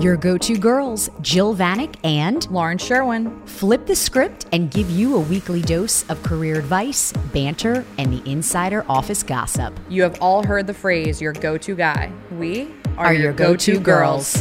Your go to girls, Jill Vanek and Lauren Sherwin. flip the script and give you a weekly dose of career advice, banter, and the insider office gossip. You have all heard the phrase your go to guy. We are, Are your go-to girls.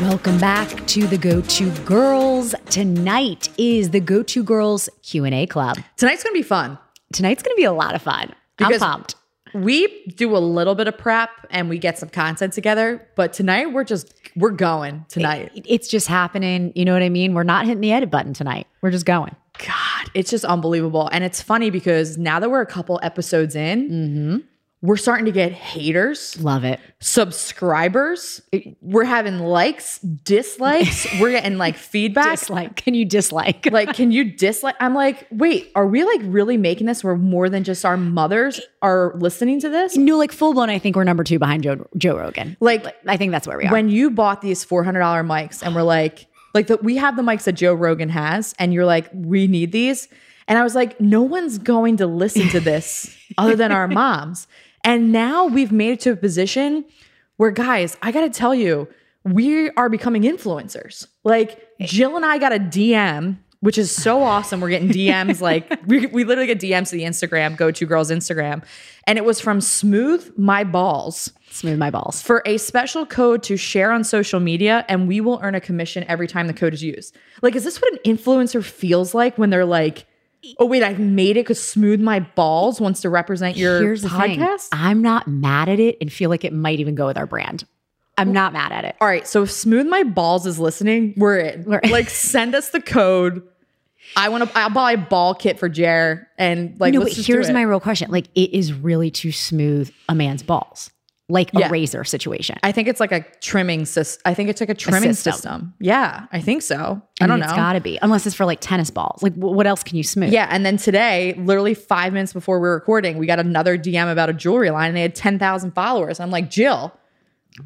Welcome back to the Go To Girls. Tonight is the Go To Girls Q&A Club. Tonight's going to be fun. Tonight's going to be a lot of fun. Because- I'm pumped. We do a little bit of prep and we get some content together, but tonight we're just, we're going tonight. It- It's just happening. You know what I mean? We're not hitting the edit button tonight. We're just going. God, it's just unbelievable. And it's funny because now that we're a couple episodes in, mm-hmm. We're starting to get haters, Love it. subscribers. We're having likes, dislikes. we're getting like feedback. Dislike. Can you dislike? like, can you dislike? I'm like, wait, are we like really making this where more than just our mothers are listening to this? no, like full blown. I think we're number two behind Joe, Joe Rogan. Like, I think that's where we are. when you bought these $400 mics and we're like, like the, we have the mics that Joe Rogan has, and you're like, we need these. And I was like, no one's going to listen to this other than our moms. And now we've made it to a position where, guys, I got to tell you, we are becoming influencers. Like Jill and I got a DM, which is so awesome. We're getting DMs like we, we literally get DMs to the Instagram, go to girls Instagram. And it was from Smooth My Balls Smooth my balls. for a special code to share on social media and we will earn a commission every time the code is used. Like, is this what an influencer feels like when they're like, oh, wait, I've made it because Smooth My Balls wants to represent your Here's podcast? I'm not mad at it and feel like it might even go with our brand. I'm not mad at it. All right, so if Smooth My Balls is listening, we're in. We're in. like, send us the code. I want to. I'll buy a ball kit for Jer, and like, no, but here's my real question. Like, it is really to smooth a man's balls, like Yeah. a razor situation. I think it's like a trimming system. I think it's like a trimming system. system. Yeah, I think so. I, I don't know. It's got to be, unless it's for like tennis balls. Like, wh- what else can you smooth? Yeah, and then today, literally five minutes before we were recording, we got another DM about a jewelry line, and they had ten thousand followers. I'm like, Jill,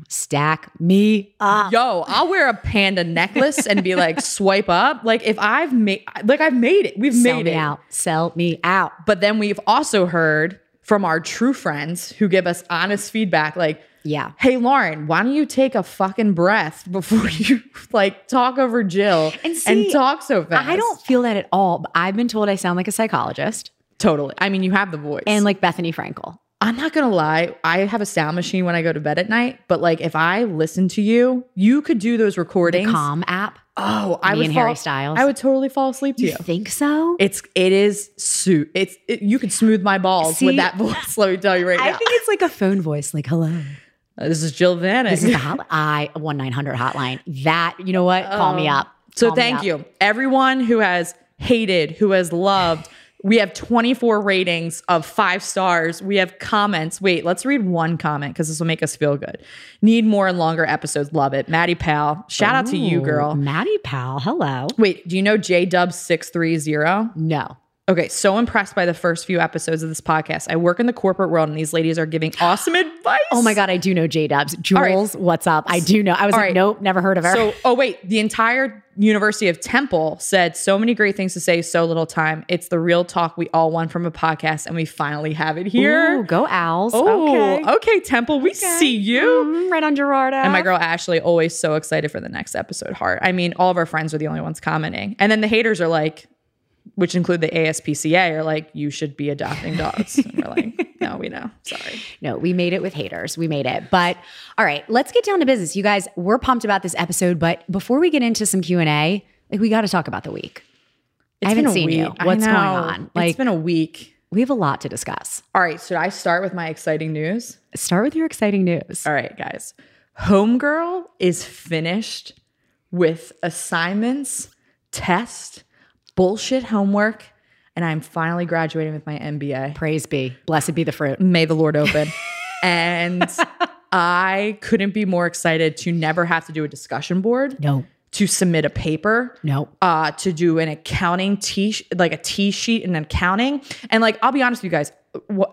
Stack me up. yo, I'll wear a panda necklace and be like, swipe up. Like if I've made, like I've made it, we've Sell made me it. out. Sell me out. But then we've also heard from our true friends who give us honest feedback, like, Yeah. hey Lauren, why don't you take a fucking breath before you like talk over Jill And see, talk so fast? I don't feel that at all. But I've been told I sound like a psychologist totally. I mean, you have the voice, and like Bethenny Frankel. I'm not gonna lie, I have a sound machine when I go to bed at night, but like if I listen to you, you could do those recordings. Calm app. Oh, I Me would and fall, Harry Styles. I would totally fall asleep to You you. think so? It's it is suit. It's it, you could smooth my balls See, with that voice. Let me tell you right I now. I think it's like a phone voice, like hello. Uh, this is Jill Vanek. This is the hot I one nine hundred hotline. That you know what? Call me oh. up. so Call me thank up. you, everyone who has hated, who has loved. We have 24 ratings of five stars. We have comments. Wait, let's read one comment because this will make us feel good. Need more and longer episodes. Love it. Maddie Pal. Shout out to you, girl. Maddie Pal. Hello. Wait, do you know J Dub 630? No. Okay, so impressed by the first few episodes of this podcast. I work in the corporate world and these ladies are giving awesome advice. Oh my God, I do know J Dubs. right. Jules, what's up? I do know. I was All like, right. nope, never heard of her. So, oh wait, the entire University of Temple said so many great things to say, so little time. It's the real talk we all want from a podcast, and we finally have it here. Ooh, go Owls. Oh, okay. okay. Temple, we see you. Mm, right on Gerardo. And my girl Ashley always so excited for the next episode. Heart. I mean, all of our friends are the only ones commenting, and then the haters are like, which include the ASPCA, are like, you should be adopting dogs. and we're like, no, we know. Sorry. No, we made it with haters. We made it. But all right, let's get down to business. You guys, we're pumped about this episode, but before we get into some Q&A, like we got to talk about the week. I haven't been a seen you. week. I What's going on? Like it's been a week. we have a lot to discuss. All right. Should I start with my exciting news? Start with your exciting news. All right, guys. Homegirl is finished with assignments, test, bullshit homework, and I'm finally graduating with my MBA. Praise be. Blessed be the fruit. May the Lord open. and I couldn't be more excited to never have to do a discussion board, No. to submit a paper, No. uh, to do an accounting T, like a T sheet in accounting. And like, I'll be honest with you guys.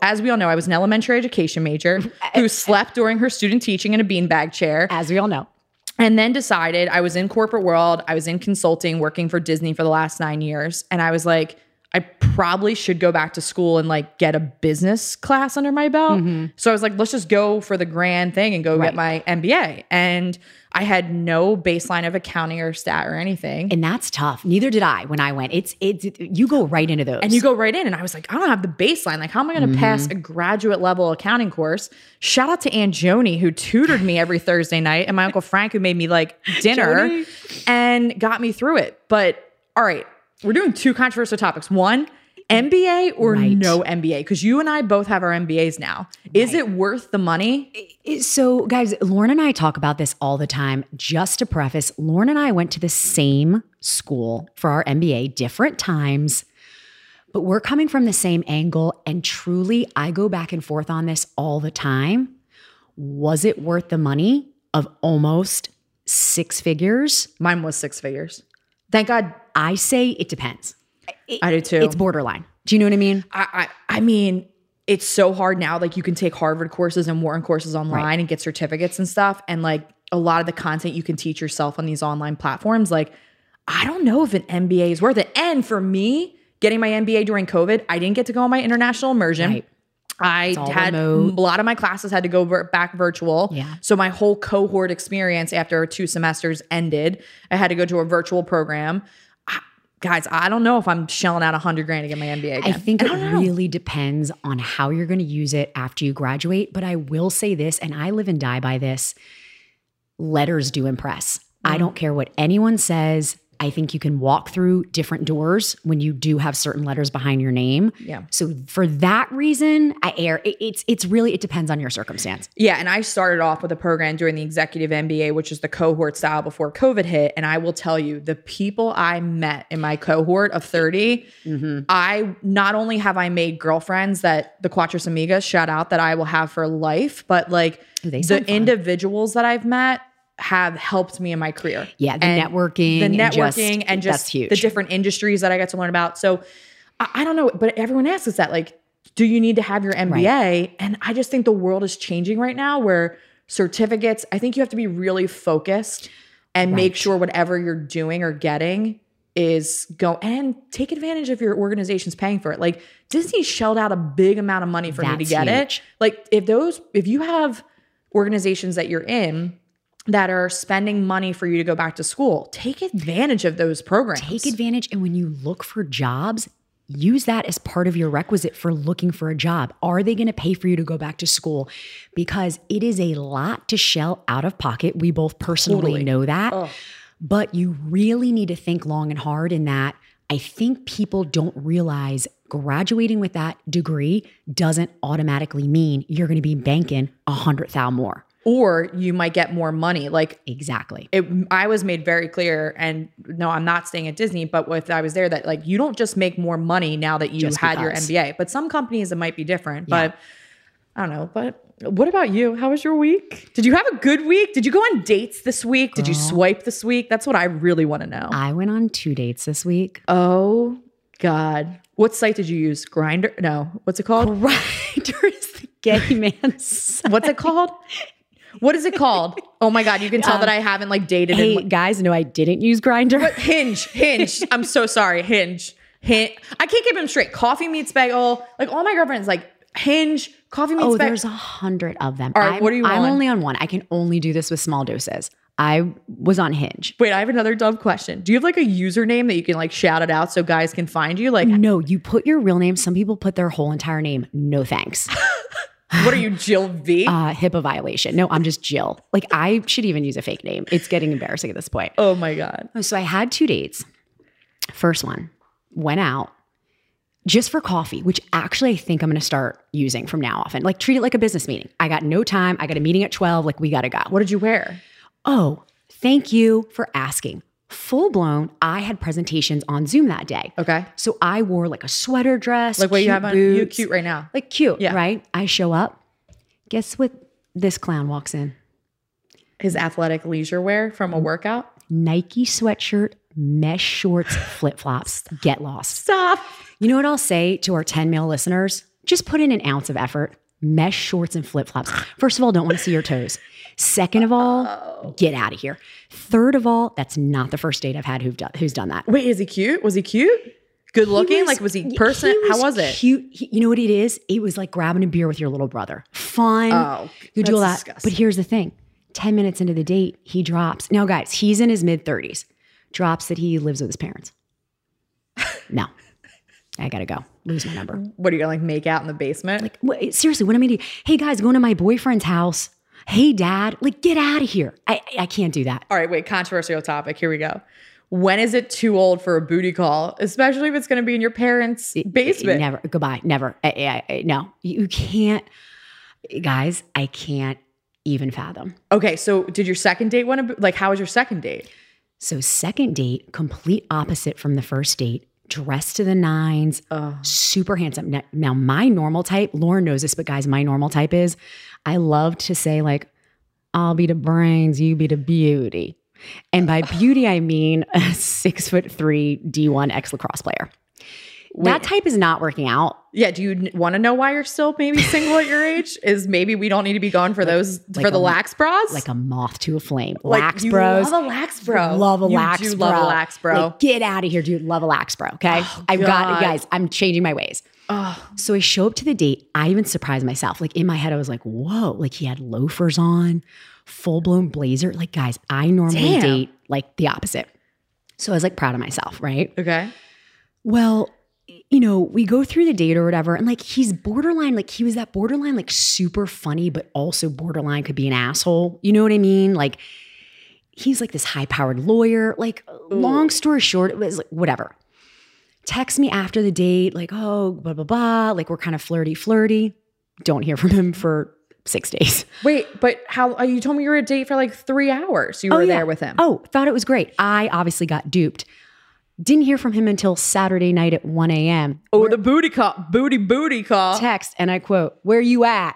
As we all know, I was an elementary education major who slept during her student teaching in a beanbag chair As we all know. And then decided I was in corporate world. I was in consulting, working for Disney for the last nine years. And I was like, I probably should go back to school and like get a business class under my belt. Mm-hmm. So I was like, let's just go for the grand thing and go Right. get my MBA. And I had no baseline of accounting or stat or anything. And that's tough. Neither did I when I went. It's it's you go right into those. And you go right in, and I was like, I don't have the baseline. Like, how am I going to pass mm-hmm. a graduate level accounting course? Shout out to Aunt Joni, who tutored me every Thursday night, and my Uncle Frank, who made me like dinner Joni. and got me through it. But all right, we're doing two controversial topics. One, MBA or Right. no MBA? Because you and I both have our MBAs now. Is it worth the money? So, guys, Lauren and I talk about this all the time. Just to preface, Lauren and I went to the same school for our MBA, different times, but we're coming from the same angle. And truly, I go back and forth on this all the time. Was it worth the money of almost six figures? Mine was six figures. Thank God. I say it depends. It- I do too. It's borderline. Do you know what I mean? I, I I mean, it's so hard now. Like you can take Harvard courses and Wharton courses online Right. and get certificates and stuff. And like a lot of the content you can teach yourself on these online platforms. Like, I don't know if an MBA is worth it. And for me, getting my MBA during COVID, I didn't get to go on my international immersion. Right. I had remote. a lot of my classes had to go back virtual. Yeah. So my whole cohort experience after two semesters ended. I had to go to a virtual program. I- guys, I don't know if I'm shelling out a hundred grand to get my MBA again. I think I it don't really depends on how you're going to use it after you graduate. But I will say this, and I live and die by this letters do impress. Mm. I don't care what anyone says. I think you can walk through different doors when you do have certain letters behind your name. Yeah. So for that reason, I air it, it's it's really it depends on your circumstance. Yeah, and I started off with a program during the executive MBA, which is the cohort style before COVID hit. And I will tell you, the people I met in my cohort of 30, mm-hmm. I not only have I made girlfriends that the Quattros Amigas shout out that I will have for life, but like the fun. individuals that I've met have helped me in my career. Yeah, the And networking, the and just- networking, and just, huge. the different industries that I get to learn about. So I, I don't know, but everyone asks us that, like, do you need to have your MBA? And I just think the world is changing right now where certificates, I think you have to be really focused and make sure whatever you're doing or getting is go and take advantage of your organization's paying for it. Like Disney shelled out a big amount of money for me to get huge. it. Like if those if you have organizations that you're in that are spending money for you to go back to school, take advantage of those programs. Take advantage and when you look for jobs, use that as part of your requisite for looking for a job. Are they going to pay for you to go back to school? Because it is a lot to shell out of pocket. We both personally Totally. know that. But you really need to think long and hard in that. I think people don't realize graduating with that degree doesn't automatically mean you're going to be banking a hundred thou more. Or you might get more money. Like Exactly. it, I was made very clear, and no, I'm not staying at Disney, but with I was there that like you don't just make more money now that you Just had your. MBA. But some companies it might be different. Yeah. But I don't know. But what about you? How was your week? Did you have a good week? Did you go on dates this week? Did you oh. swipe this week? That's what I really want to know. I went on two dates this week. oh God. What site did you use? Grindr? No. What's it called? Grindr is the gay man's What's it called? What is it called? Oh my God. You can tell that um, I haven't like dated in Hey guys, no, I didn't use Grindr. Hinge, Hinge. I'm so sorry, Hinge. Hinge. I can't keep them straight. Coffee meets bagel. Like all my girlfriends, like Hinge, coffee meets Oh, bagel. there's a hundred of them. All right, I'm, what are you I'm on? only on one. I can only do this with small doses. I was on Hinge. Wait, I have another dumb question. Do you have like a username that you can like shout it out so guys can find you? Like, No, you put your real name. Some people put their whole entire name. No thanks. what are you, Jill V? Uh, HIPAA violation. No, I'm just Jill. Like I should even use a fake name. It's getting embarrassing at this point. oh my God. So I had two dates. First one went out just for coffee, which actually I think I'm going to start using from now on. Like treat it like a business meeting. I got no time. I got a meeting at 12. Like we got to go. What did you wear? Oh, thank you for asking. Full blown, I had presentations on Zoom that day. Okay. So I wore like a sweater dress. Like what you have on? You cute right now. Like cute, Yeah. right? I show up. Guess what? This clown walks in. His athletic leisure wear from a workout. Nike sweatshirt, mesh shorts, flip flops. Get lost. Stop. You know what I'll say to our 10 male listeners? Just put in an ounce of effort. Mesh shorts and flip flops. First of all, don't want to see your toes. Second of all, oh. get out of here. Third of all, that's not the first date I've had who've done, who's done that. Wait, is he cute? Was he cute? Good looking? like was he person? How was it? Cute. He- you know what it is? It was like grabbing a beer with your little brother. Fun. Oh, you do all that. disgusting. But here's the thing: ten minutes into the date, he drops. Now, guys, he's in his mid thirties. Drops that he lives with his parents. no, I gotta go. Lose my number. What are you gonna like make out in the basement? Like, what, seriously, what am I doing? Hey, guys, going to my boyfriend's house. Hey, dad, like, get out of here. I, I can't do that. All right, wait, controversial topic. Here we go. When is it too old for a booty call, especially if it's going to be in your parents' basement? Never. Goodbye. Never. I, I, I- no, you can't. Guys, I can't even fathom. Okay, so did your second date want to like? How was your second date? So, second date, complete opposite from the first date, dressed to the nines, super handsome. Now, now, my normal type, Lauren knows this, but guys, my normal type is I love to say, like, I'll be the brains, you be the beauty. And by beauty, I mean a six foot three D1 ex lacrosse player. That type is not working out. Yeah, do you want to know why you're still maybe single at your age? Is maybe we don't need to be going for those like for the a- lax bras? Like a moth to a flame. Like, lax you bros. love a lax bro. Love a You lax do bro. love a lax bro. Oh, Like, get out of here, dude. Love a lax bro. Okay. Oh, I've got guys, I'm changing my ways. oh, So I show up to the date. I even surprised myself. Like in my head, I was like, whoa, like he had loafers on, full blown blazer. Like, guys, I normally Damn. date like the opposite. So I was like proud of myself, right? okay. Well, you know, we go through the date or whatever, and like he's borderline, like he was that borderline, like super funny, but also borderline could be an asshole. You know what I mean? Like he's like this high powered lawyer. Like, long story short, it was like whatever. Text me after the date, like, oh, blah, blah, blah. Like we're kind of flirty, flirty. Don't hear from him for six days. Wait, but how uh, you told me you were a date for like three hours? You were yeah. there with him. Oh, thought it was great. I obviously got duped. Didn't hear from him until Saturday night at 1 a.m. Oh, the booty call, booty booty call. Text, and I quote, Where are you at?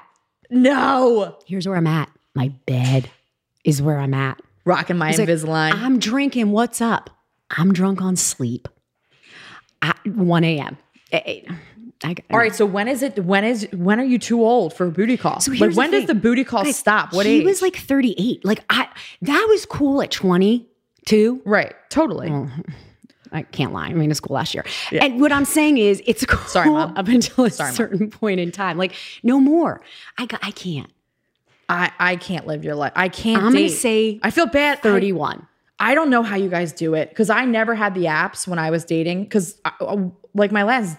no, Here's where I'm at. My bed is where I'm at. rocking my like, Invisalign. I'm drinking. What's up? I'm drunk on sleep. At 1 a.m. I, All right, so when is it? When is when are you too old for a booty call? So like here's the when does the booty call Guys, stop? What he age? was like 38. Like I that was cool at 22. right, totally. I can't lie. I mean, it's cool last year. And what I'm saying is, it's cool Sorry, Mom. up until a Sorry, Mom. certain point in time. Like, no more. I, got, I can't. I I can't live your life. I can't. I'm gonna say I feel bad. 31. I, I don't know how you guys do it because I never had the apps when I was dating. Because uh, like my last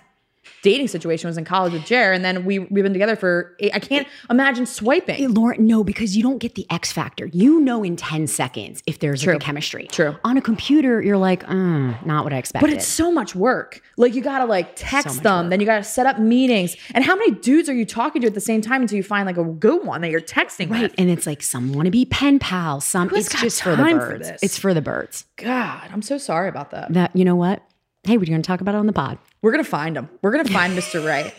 dating situation was in college with Jer, and then we we've been together for. Eight, I can't imagine swiping. Lauren, no, because you don't get the X factor. You know in 10 seconds if there's True. like a chemistry. True. On a computer, you're like, mm, not what I expected. But it's so much work. Like you gotta like text much them, work. then you gotta set up meetings. And how many dudes are you talking to at the same time until you find like a good one that you're texting right. with? And it's like some want to be pen pals. Some Who's it's just for the for birds. this? it's for the birds. God, I'm so sorry about that. That you know what? Hey, we're you gonna talk about it on the pod. We're gonna find him. We're gonna find Mr. Right.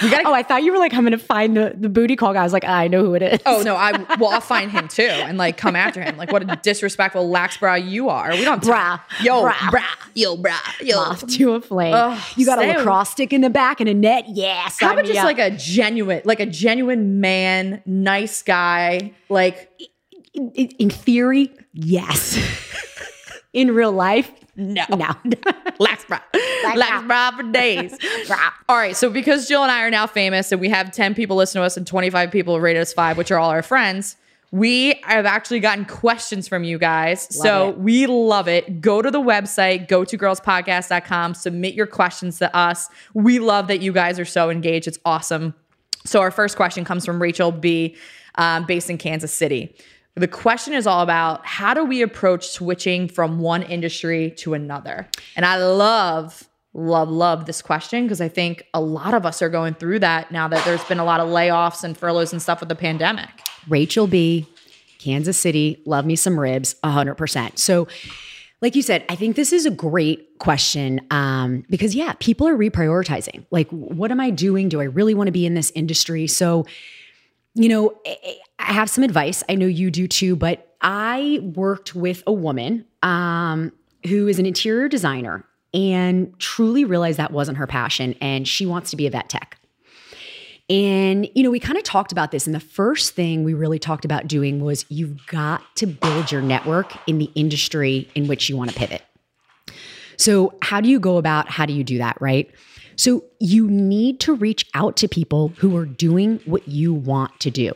Gotta. Oh, I thought you were like, I'm gonna find the, the booty call guy. I was like, I know who it is. Oh no, I well I'll find him too and like come after him. Like what a disrespectful lax bra you are. We don't Brah. Yo, Brah. brah. Yo, brah. Yo. Off to a flame. Ugh, you got a lacrosse stick in the back and a net. Yes. How about just like a genuine, like a genuine man, nice guy, like in, in theory, yes. in real life, no. no. Lax bra. Lax bra for days. all right. So because Jill and I are now famous and we have 10 people listen to us and 25 people rate us five, which are all our friends, we have actually gotten questions from you guys. so it. we love it. Go to the website, go to girlspodcast.com, submit your questions to us. We love that you guys are so engaged. It's awesome. So our first question comes from Rachel B, um, based in Kansas City. The question is all about how do we approach switching from one industry to another? And I love, love, love this question because I think a lot of us are going through that now that there's been a lot of layoffs and furloughs and stuff with the pandemic. Rachel B, Kansas City, love me some ribs, 100%. So, like you said, I think this is a great question um, because, yeah, people are reprioritizing. Like, what am I doing? Do I really want to be in this industry? So, you know, I have some advice. I know you do too, but I worked with a woman um, who is an interior designer and truly realized that wasn't her passion and she wants to be a vet tech. And, you know, we kind of talked about this. And the first thing we really talked about doing was you've got to build your network in the industry in which you want to pivot. So, how do you go about how do you do that, right? So, you need to reach out to people who are doing what you want to do.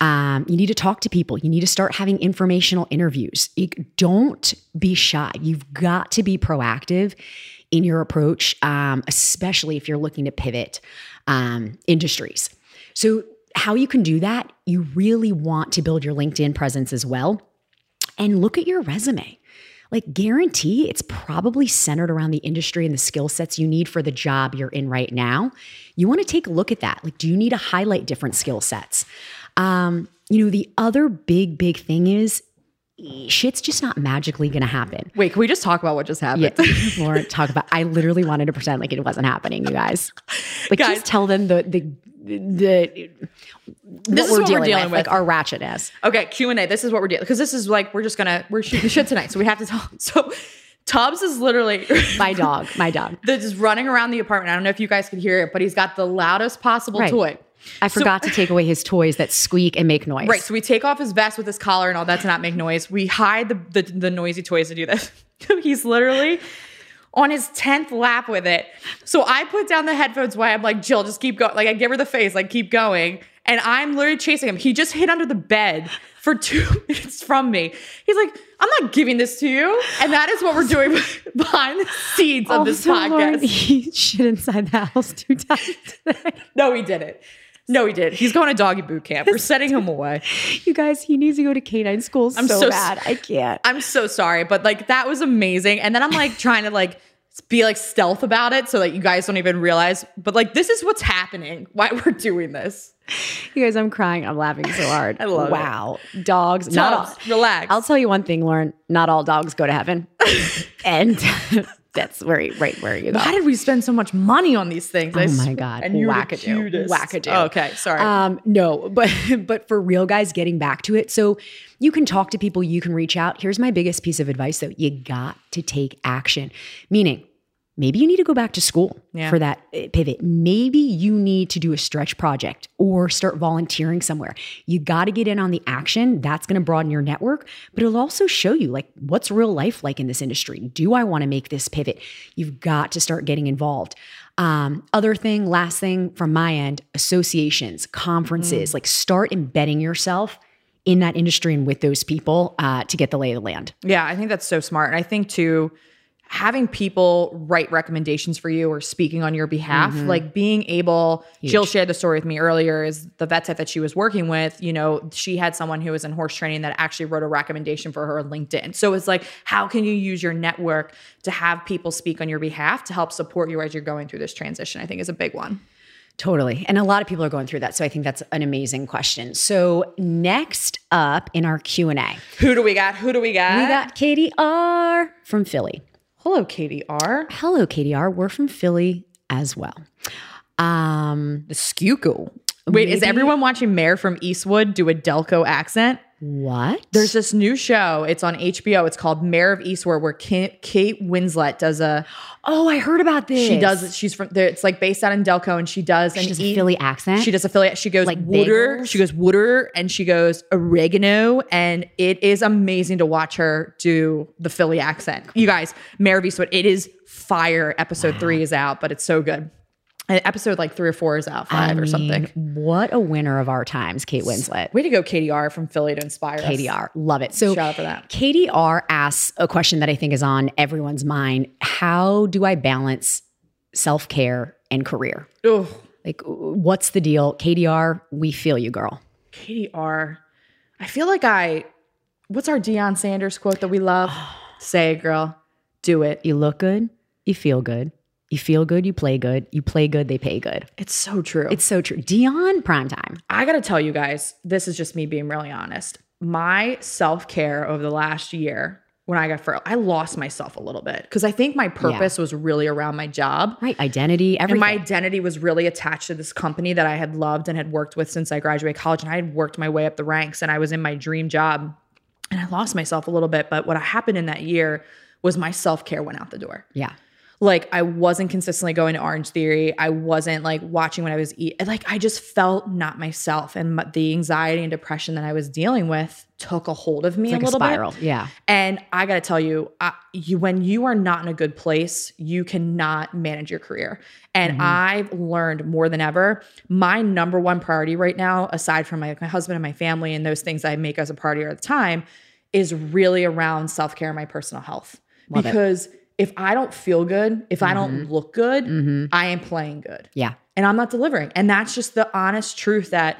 Um, you need to talk to people. You need to start having informational interviews. You- don't be shy. You've got to be proactive in your approach, um, especially if you're looking to pivot um, industries. So, how you can do that, you really want to build your LinkedIn presence as well. And look at your resume. Like, guarantee it's probably centered around the industry and the skill sets you need for the job you're in right now. You want to take a look at that. Like, do you need to highlight different skill sets? Um, you know, the other big, big thing is shit's just not magically to happen. Wait, can we just talk about what just happened? Yeah, Lauren, talk about. I literally wanted to pretend like it wasn't happening, you guys. Like, Guys. just tell them the the the This is what we're dealing with. like our ratchetness. Okay, Q and A. This is what we're dealing because this is like we're just gonna we're shooting the shit tonight, so we have to tell. So, Tubbs is literally My dog, my dog. Just running around the apartment. I don't know if you guys can hear it, but he's got the loudest possible Right. toy. I forgot to take away his toys that squeak and make noise. Right. So we take off his vest with his collar and all that to not make noise. We hide the the, the noisy toys to do this. he's literally on his 10th lap with it. So I put down the headphones while I'm like, Jill, just keep going. Like I give her the face, like keep going. And I'm literally chasing him. He just hid under the bed for two minutes from me. He's like, I'm not giving this to you. And that is what we're doing behind the scenes of oh, this Also, Lauren, podcast. he shit inside the house two times today. No, he didn't. No, he did. He's going to doggy boot camp. We're setting him away. You guys, he needs to go to canine school I'm so, so bad. I can't. I'm so sorry, but like that was amazing. And then I'm like trying to like be like stealth about it so that you guys don't even realize. But like this is what's happening. Why we're doing this. You guys, I'm crying. I'm laughing so hard. I love it. wow. Dogs, not all. Relax. I'll tell you one thing, Lauren. Not all dogs go to heaven, and that's where right where you go. Why did we spend so much money on these things? Oh my god, And you're the wackadoo, cutest. wackadoo. Okay, sorry. Um, no, but but for real, guys, getting back to it. So you can talk to people, you can reach out. Here's my biggest piece of advice, though: you got to take action. Meaning, maybe you need to go back to school Yeah. for that uh, pivot. Maybe you need to do a stretch project or start volunteering somewhere. You got to get in on the action. That's going to broaden your network, but it'll also show you like what's real life like in this industry. Do I want to make this pivot? You've got to start getting involved. Um, other thing, last thing from my end, associations, conferences, like start embedding yourself in that industry and with those people uh, to get the lay of the land. Yeah, I think that's so smart. And I think too, having people write recommendations for you or speaking on your behalf, mm-hmm. like being able, Jill shared the story with me earlier, is the vet tech that she was working with, you know, she had someone who was in horse training that actually wrote a recommendation for her on LinkedIn. So it's like, how can you use your network to have people speak on your behalf to help support you as you're going through this transition? I think is a big one. Totally. And a lot of people are going through that. So I think that's an amazing question. So next up in our Q&A, Who do we got? Who do we got? we got Katie R from Philly. Hello, Katie R. Hello, Katie R. We're from Philly as well. Um, The Skuko. Wait, is everyone watching Mayor from Eastwood do a Delco accent? What? There's this new show. It's on HBO. It's called Mayor of Eastwood, where Kate, Kate Winslet does a. oh, I heard about this. She does. She's from. It's like based out in Delco, and she does. She and does Philly accent. She does affiliate. She goes Like Wooder. bagels? She goes Wooder, and she goes oregano, and it is amazing to watch her do the Philly accent. You guys, Mayor of Eastwood. It is fire. Episode three is out, but it's so good. And episode like three or four is out, I five or mean, something. What a winner of our times, Kate Winslet. Way to go, Katie R from Philly to inspire us. KDR. Love it. So Shout out for that. KDR asks a question that I think is on everyone's mind. How do I balance self-care and career? Ugh. Like what's the deal? KDR, we feel you, girl. Katie R. I feel like I. What's our Deion Sanders quote that we love? Say it, girl. Do it. You look good, you feel good. You feel good, you play good. You play good, they pay good. It's so true. It's so true. Deion primetime. I gotta tell you guys, this is just me being really honest. My self care over the last year, when I got furloughed, I lost myself a little bit because I think my purpose was really around my job. Right. Identity, And everything. my identity was really attached to this company that I had loved and had worked with since I graduated college. And I had worked my way up the ranks and I was in my dream job. And I lost myself a little bit. But what happened in that year was my self care went out the door. yeah. Like I wasn't consistently going to Orange Theory. I wasn't like watching when I was eat. Like I just felt not myself, and the anxiety and depression that I was dealing with took a hold of me Like a a little spiral. bit. Yeah. And I got to tell you, I, you, when you are not in a good place, you cannot manage your career. And mm-hmm. I've learned more than ever. My number one priority right now, aside from my, my husband and my family and those things I make as a priority at the time, is really around self care and my personal health. Love it. If I don't feel good, if I don't look good, I am playing good Yeah. and I'm not delivering. And that's just the honest truth that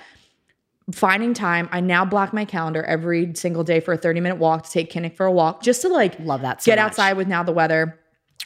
finding time, I now block my calendar every single day for a 30 minute walk to take Kinnick for a walk, just to like Love that so get much. outside with now the weather,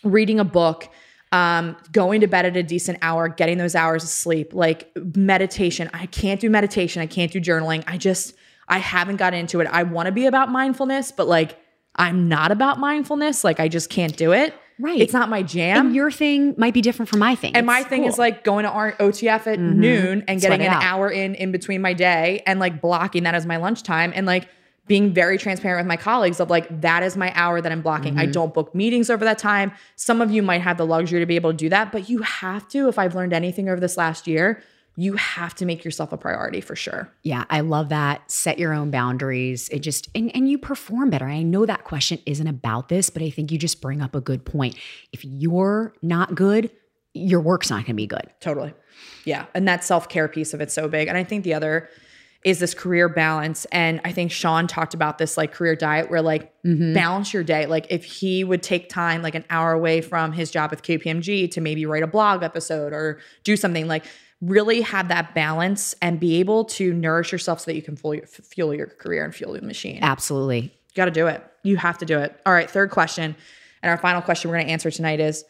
reading a book, um, going to bed at a decent hour, getting those hours of sleep, like meditation. I can't do meditation. I can't do journaling. I just, I haven't got into it. I want to be about mindfulness, but like, I'm not about mindfulness. Like, I just can't do it. Right. It's not my jam. And your thing might be different from my thing. And my It's thing is like going to R- OTF at mm-hmm. noon and Sweat getting an out. hour in in between my day and like blocking that as my lunchtime and like being very transparent with my colleagues of like that is my hour that I'm blocking. I mm-hmm. don't book meetings over that time. Some of you might have the luxury to be able to do that, but you have to if I've learned anything over this last year, you have to make yourself a priority for sure. Yeah, I love that. Set your own boundaries. It just and and you perform better. I know that question isn't about this, but I think you just bring up a good point. If you're not good, your work's not going to be good. Totally. Yeah. And that self care piece of it's so big. And I think the other is this career balance. And I think Sean talked about this like career diet where like mm-hmm. balance your day. Like if he would take time, like an hour away from his job with KPMG to maybe write a blog episode or do something like really have that balance and be able to nourish yourself so that you can fuel your, fuel your career and fuel the machine. Absolutely. You got to do it. You have to do it. All right, third question. And our final question we're going to answer tonight is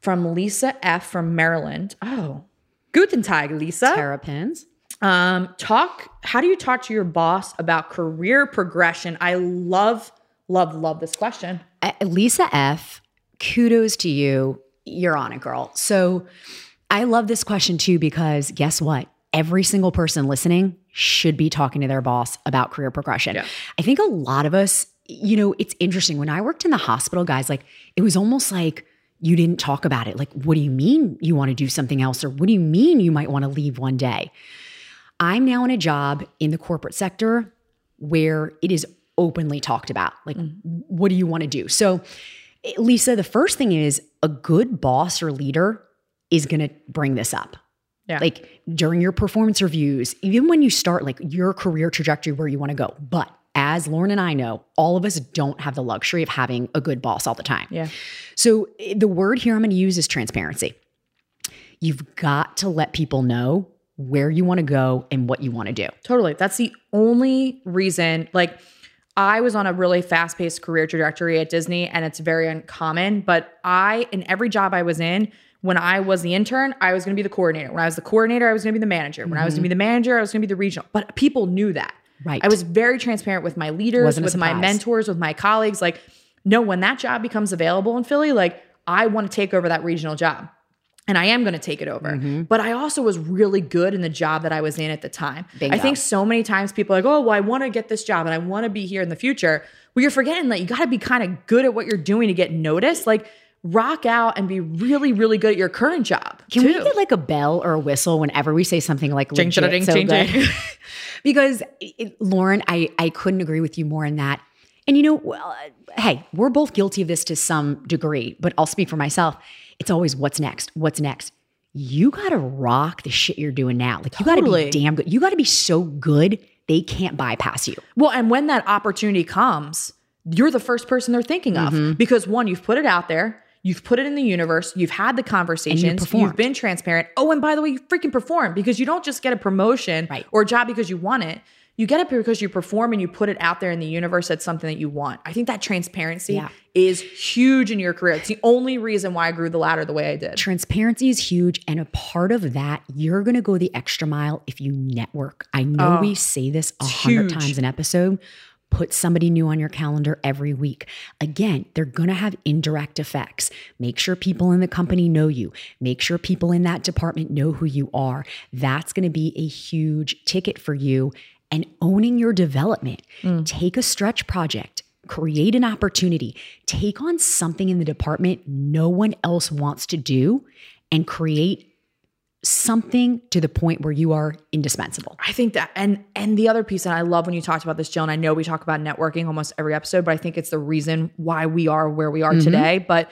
from Lisa F from Maryland. Oh, Guten Tag, Lisa. Terrapins. Um, talk, how do you talk to your boss about career progression? I love, love, love this question. Uh, Lisa F, kudos to you. You're on it, girl. So I love this question too because guess what? Every single person listening should be talking to their boss about career progression. Yeah. I think a lot of us, you know, it's interesting. When I worked in the hospital, guys, like it was almost like you didn't talk about it. Like, what do you mean you want to do something else? Or what do you mean you might want to leave one day? I'm now in a job in the corporate sector where it is openly talked about. Like, what do you want to do? So, eh, Lisa, the first thing is a good boss or leader is going to bring this up. Yeah. Like during your performance reviews, even when you start like your career trajectory where you want to go. But as Lauren and I know, all of us don't have the luxury of having a good boss all the time. Yeah. So eh, the word here I'm going to use is transparency. You've got to let people know where you want to go and what you want to do. Totally. That's the only reason. Like, I was on a really fast paced career trajectory at Disney, and it's very uncommon. But I, in every job I was in, when I was the intern, I was going to be the coordinator. When I was the coordinator, I was going to be the manager. When I was going to be the manager, I was going to be the regional. But people knew that. Right. I was very transparent with my leaders, with my mentors, with my colleagues. Like, no, when that job becomes available in Philly, like, I want to take over that regional job and I am going to take it over. Mm-hmm. But I also was really good in the job that I was in at the time. Bingo. I think so many times people are like, oh, well, I want to get this job and I want to be here in the future. Well, you're forgetting that you got to be kind of good at what you're doing to get noticed. Like, rock out and be really, really good at your current job. Can too. we get like a bell or a whistle whenever we say something like Ding, legit ding, so ding, good? ding. because it- Lauren, I I couldn't agree with you more in that. And you know, well, uh, hey, we're both guilty of this to some degree, but I'll speak for myself. It's always what's next? What's next? You got to rock the shit you're doing now. Like you got to be damn good. You got to be so good they can't bypass you. Well, and when that opportunity comes, you're the first person they're thinking of Mm-hmm. because one, you've put it out there, you've put it in the universe, you've had the conversations, performed. you've been transparent. Oh, and by the way, you freaking perform because you don't just get a promotion Right. or a job because you want it. You get it because you perform and you put it out there in the universe That's something that you want. I think that transparency Yeah. is huge in your career. It's the only reason why I grew the ladder the way I did. Transparency is huge. And a part of that, you're going to go the extra mile if you network. I know oh, we say this a hundred times an episode. Put somebody new on your calendar every week. Again, they're going to have indirect effects. Make sure people in the company know you. Make sure people in that department know who you are. That's going to be a huge ticket for you. And owning your development. Mm. Take a stretch project create an opportunity, take on something in the department no one else wants to do, and create something to the point where you are indispensable. I think that and and the other piece, and I love when you talked about this, Jill, and I know we talk about networking almost every episode, but I think it's the reason why we are where we are Mm-hmm. today. But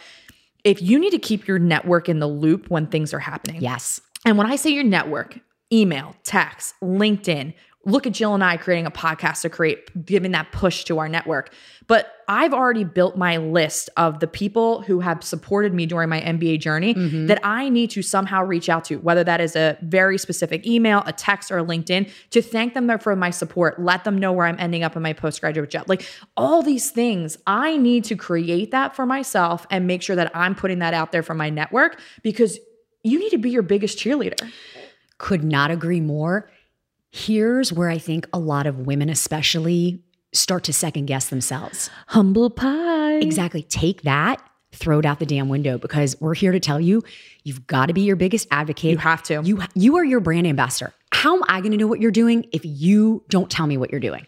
if you need to keep your network in the loop when things are happening. Yes. And when I say your network, email, text, LinkedIn, look at Jill and I creating a podcast to create, giving that push to our network. But I've already built my list of the people who have supported me during my MBA journey mm-hmm. that I need to somehow reach out to, whether that is a very specific email, a text, or a LinkedIn, to thank them for my support, let them know where I'm ending up in my postgraduate job. Like all these things, I need to create that for myself and make sure that I'm putting that out there for my network because you need to be your biggest cheerleader. Could not agree more. Here's where I think a lot of women, especially, start to second guess themselves. Humble pie. Exactly. Take that, throw it out the damn window because we're here to tell you you've got to be your biggest advocate. You have to. You you are your brand ambassador. How am I going to know what you're doing if you don't tell me what you're doing?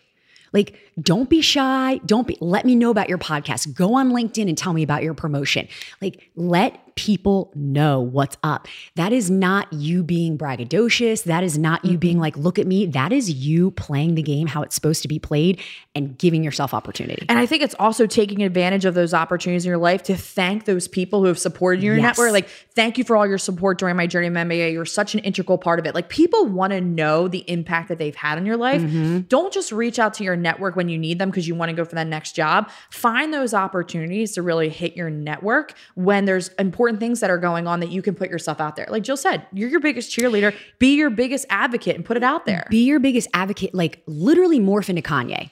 Like, don't be shy. Don't be, let me know about your podcast. Go on LinkedIn and tell me about your promotion. Like, let people know what's up. That is not you being braggadocious. That is not you being mm-hmm. like, look at me. That is you playing the game how it's supposed to be played and giving yourself opportunity. And I think it's also taking advantage of those opportunities in your life to thank those people who have supported you your Yes. network. Like, thank you for all your support during my journey of MBA. You're such an integral part of it. Like, people want to know the impact that they've had on your life. Mm-hmm. Don't just reach out to your network when you need them because you want to go for that next job. Find those opportunities to really hit your network when there's important things that are going on that you can put yourself out there. Like Jill said, you're your biggest cheerleader. Be your biggest advocate and put it out there. be your biggest advocate, like literally morph into Kanye.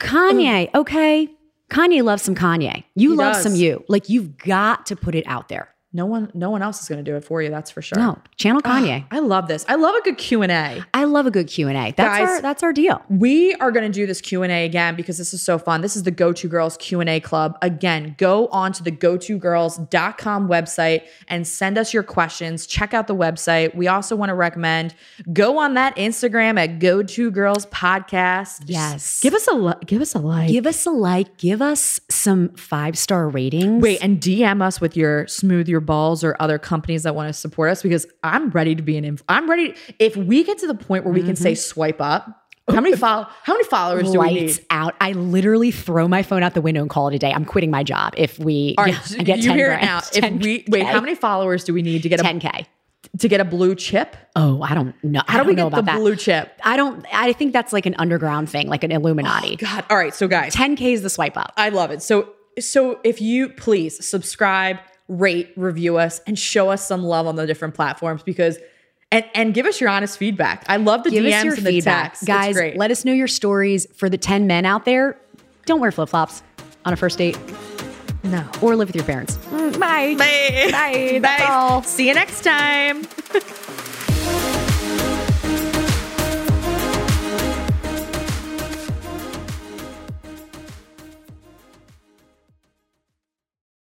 Kanye, mm. okay. Kanye loves some Kanye. You He love does. some you. Like you've got to put it out there. No one, no one else is going to do it for you. That's for sure. No, channel ah, Kanye. I love this. I love a good Q&A. I love a good Q&A. That's Guys- our that's our deal. We are going to do this Q&A again because this is so fun. This is the Go To Girls Q&A club. Again, go on to the gotogirls.com website and send us your questions. Check out the website. We also want to recommend go on that Instagram at Go To Girls Podcast. Yes. Give us a li- give us a like. Give us a like, give us some five-star ratings. Wait, and DM us with your smooth your balls or other companies that want to support us because I'm ready to be an inf- I'm ready if we get to the point where we can say mm-hmm. swipe up. How many follow how many followers do we need? lights out. I literally throw my phone out the window and call it a day. I'm quitting my job if we All right, yeah, I get you 10 hear grand. it now. If we wait, how many followers do we need to get a 10k. to get a blue chip? Oh, I don't know. How do we get the blue chip? I don't I think that's like an underground thing, like an Illuminati. Oh, God. All right, so guys, 10k is the swipe up. I love it. So so if you please subscribe, rate, review us, and show us some love on the different platforms because and and give us your honest feedback. I love the Give DMs us your and the texts. Guys, great. let us know your stories for the 10 men out there. Don't wear flip-flops on a first date no. or live with your parents. Mm, bye. Bye. Bye. That's Bye. all. See you next time.